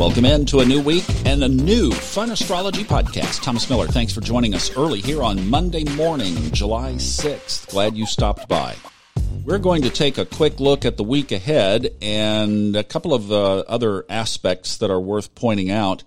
Welcome in to a new week and a new Fun Astrology podcast. Thomas Miller, thanks for joining us early here on Monday morning, July 6th. Glad you stopped by. We're going to take a quick look at the week ahead and a couple of uh, other aspects that are worth pointing out.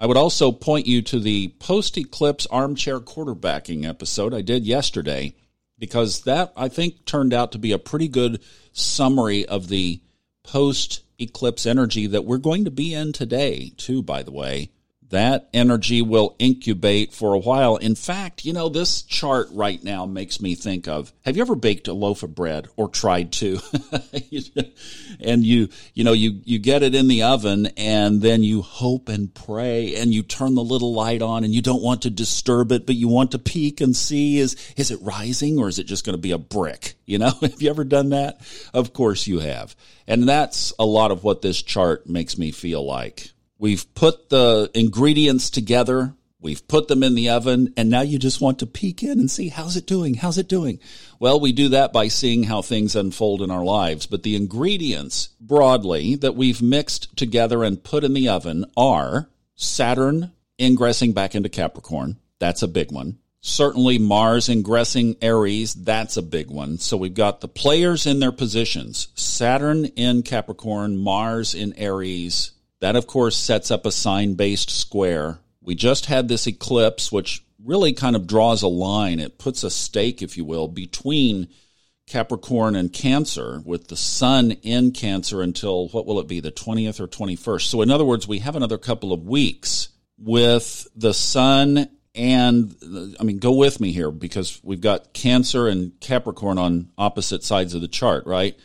I would also point you to the post eclipse armchair quarterbacking episode I did yesterday because that I think turned out to be a pretty good summary of the post eclipse energy that we're going to be in today, too, by the way that energy will incubate for a while. In fact, you know, this chart right now makes me think of have you ever baked a loaf of bread or tried to? and you, you know, you, you get it in the oven and then you hope and pray and you turn the little light on and you don't want to disturb it, but you want to peek and see is, is it rising or is it just going to be a brick? You know, have you ever done that? Of course you have. And that's a lot of what this chart makes me feel like. We've put the ingredients together. We've put them in the oven and now you just want to peek in and see how's it doing? How's it doing? Well, we do that by seeing how things unfold in our lives. But the ingredients broadly that we've mixed together and put in the oven are Saturn ingressing back into Capricorn. That's a big one. Certainly Mars ingressing Aries. That's a big one. So we've got the players in their positions. Saturn in Capricorn, Mars in Aries, that, of course, sets up a sign based square. We just had this eclipse, which really kind of draws a line. It puts a stake, if you will, between Capricorn and Cancer, with the sun in Cancer until what will it be, the 20th or 21st? So, in other words, we have another couple of weeks with the sun and I mean, go with me here because we've got Cancer and Capricorn on opposite sides of the chart, right?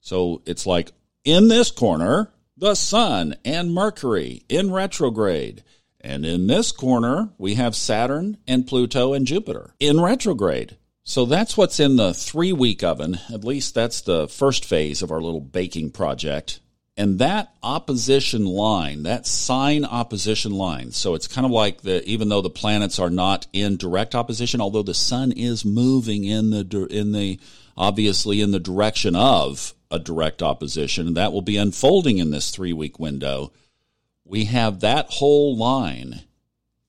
So it's like in this corner, the Sun and Mercury in retrograde. And in this corner, we have Saturn and Pluto and Jupiter in retrograde. So that's what's in the three week oven. At least that's the first phase of our little baking project. And that opposition line, that sign opposition line, so it's kind of like the even though the planets are not in direct opposition, although the sun is moving in the in the obviously in the direction of a direct opposition, and that will be unfolding in this three week window. We have that whole line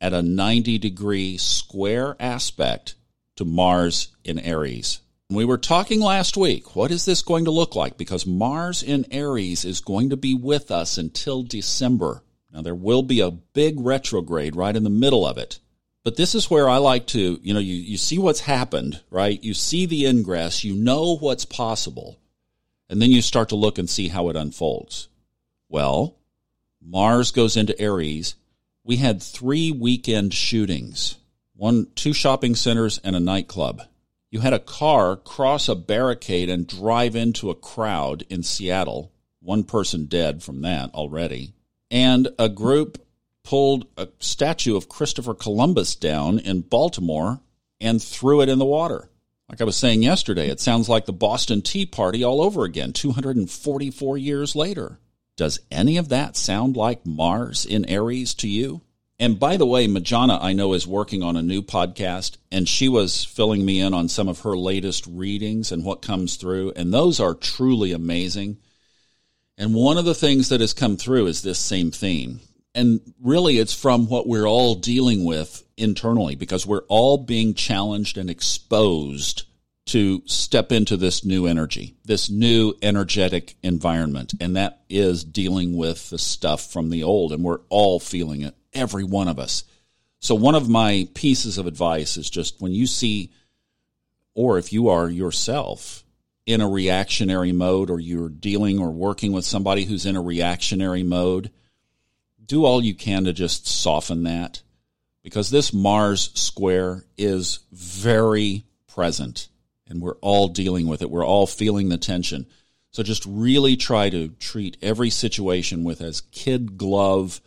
at a 90 degree square aspect to Mars in Aries. We were talking last week, what is this going to look like? Because Mars in Aries is going to be with us until December. Now, there will be a big retrograde right in the middle of it. But this is where I like to, you know, you, you see what's happened, right? You see the ingress, you know what's possible. And then you start to look and see how it unfolds. Well, Mars goes into Aries. We had three weekend shootings, one, two shopping centers and a nightclub. You had a car cross a barricade and drive into a crowd in Seattle. One person dead from that already. And a group pulled a statue of Christopher Columbus down in Baltimore and threw it in the water. Like I was saying yesterday, it sounds like the Boston Tea Party all over again, 244 years later. Does any of that sound like Mars in Aries to you? And by the way, Majana, I know, is working on a new podcast, and she was filling me in on some of her latest readings and what comes through, and those are truly amazing. And one of the things that has come through is this same theme. And really, it's from what we're all dealing with internally because we're all being challenged and exposed to step into this new energy, this new energetic environment. And that is dealing with the stuff from the old. And we're all feeling it, every one of us. So, one of my pieces of advice is just when you see, or if you are yourself in a reactionary mode, or you're dealing or working with somebody who's in a reactionary mode, do all you can to just soften that because this Mars square is very present and we're all dealing with it. We're all feeling the tension. So just really try to treat every situation with as kid glove.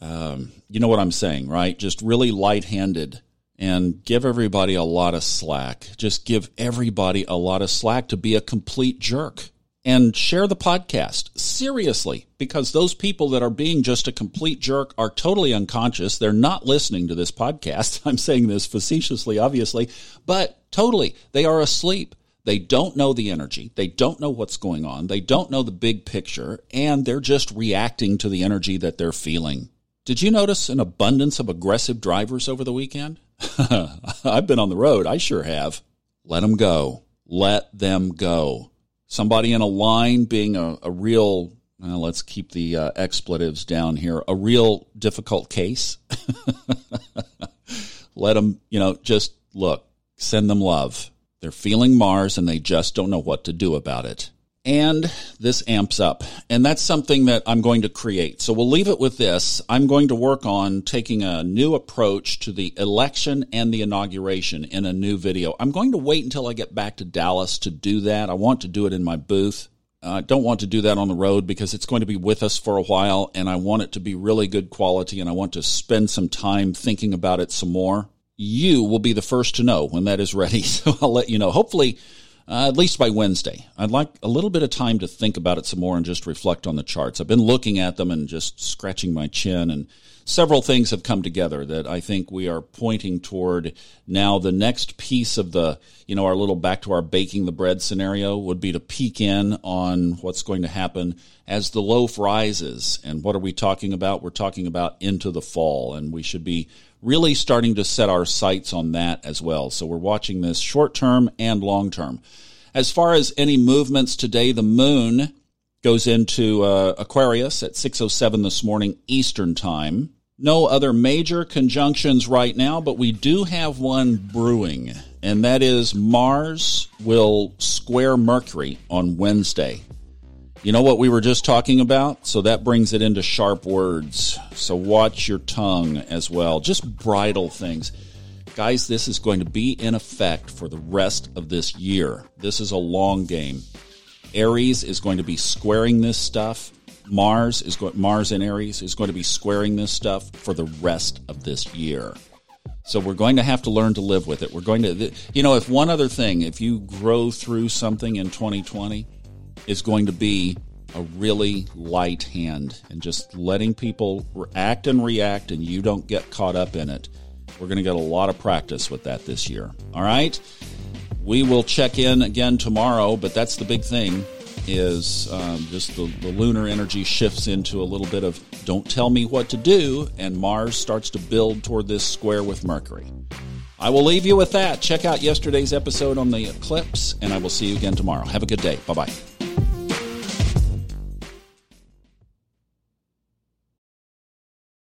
Um, you know what I'm saying, right? Just really light handed and give everybody a lot of slack. Just give everybody a lot of slack to be a complete jerk and share the podcast seriously because those people that are being just a complete jerk are totally unconscious. They're not listening to this podcast. I'm saying this facetiously, obviously, but totally. They are asleep. They don't know the energy. They don't know what's going on. They don't know the big picture, and they're just reacting to the energy that they're feeling. Did you notice an abundance of aggressive drivers over the weekend? I've been on the road. I sure have. Let them go. Let them go. Somebody in a line being a, a real, well, let's keep the uh, expletives down here, a real difficult case. Let them, you know, just look, send them love. They're feeling Mars and they just don't know what to do about it. And this amps up. And that's something that I'm going to create. So we'll leave it with this. I'm going to work on taking a new approach to the election and the inauguration in a new video. I'm going to wait until I get back to Dallas to do that. I want to do it in my booth. I don't want to do that on the road because it's going to be with us for a while and I want it to be really good quality and I want to spend some time thinking about it some more. You will be the first to know when that is ready. So I'll let you know. Hopefully, uh, at least by Wednesday. I'd like a little bit of time to think about it some more and just reflect on the charts. I've been looking at them and just scratching my chin, and several things have come together that I think we are pointing toward now. The next piece of the, you know, our little back to our baking the bread scenario would be to peek in on what's going to happen as the loaf rises. And what are we talking about? We're talking about into the fall, and we should be really starting to set our sights on that as well. So we're watching this short term and long term. As far as any movements today, the moon goes into uh, Aquarius at 6:07 this morning Eastern Time. No other major conjunctions right now, but we do have one brewing, and that is Mars will square Mercury on Wednesday. You know what we were just talking about? So that brings it into sharp words. So watch your tongue as well. Just bridle things. Guys, this is going to be in effect for the rest of this year. This is a long game. Aries is going to be squaring this stuff. Mars is going Mars in Aries is going to be squaring this stuff for the rest of this year. So we're going to have to learn to live with it. We're going to you know, if one other thing, if you grow through something in 2020, is going to be a really light hand and just letting people act and react and you don't get caught up in it. We're going to get a lot of practice with that this year. All right. We will check in again tomorrow, but that's the big thing is um, just the, the lunar energy shifts into a little bit of don't tell me what to do, and Mars starts to build toward this square with Mercury. I will leave you with that. Check out yesterday's episode on the eclipse, and I will see you again tomorrow. Have a good day. Bye bye.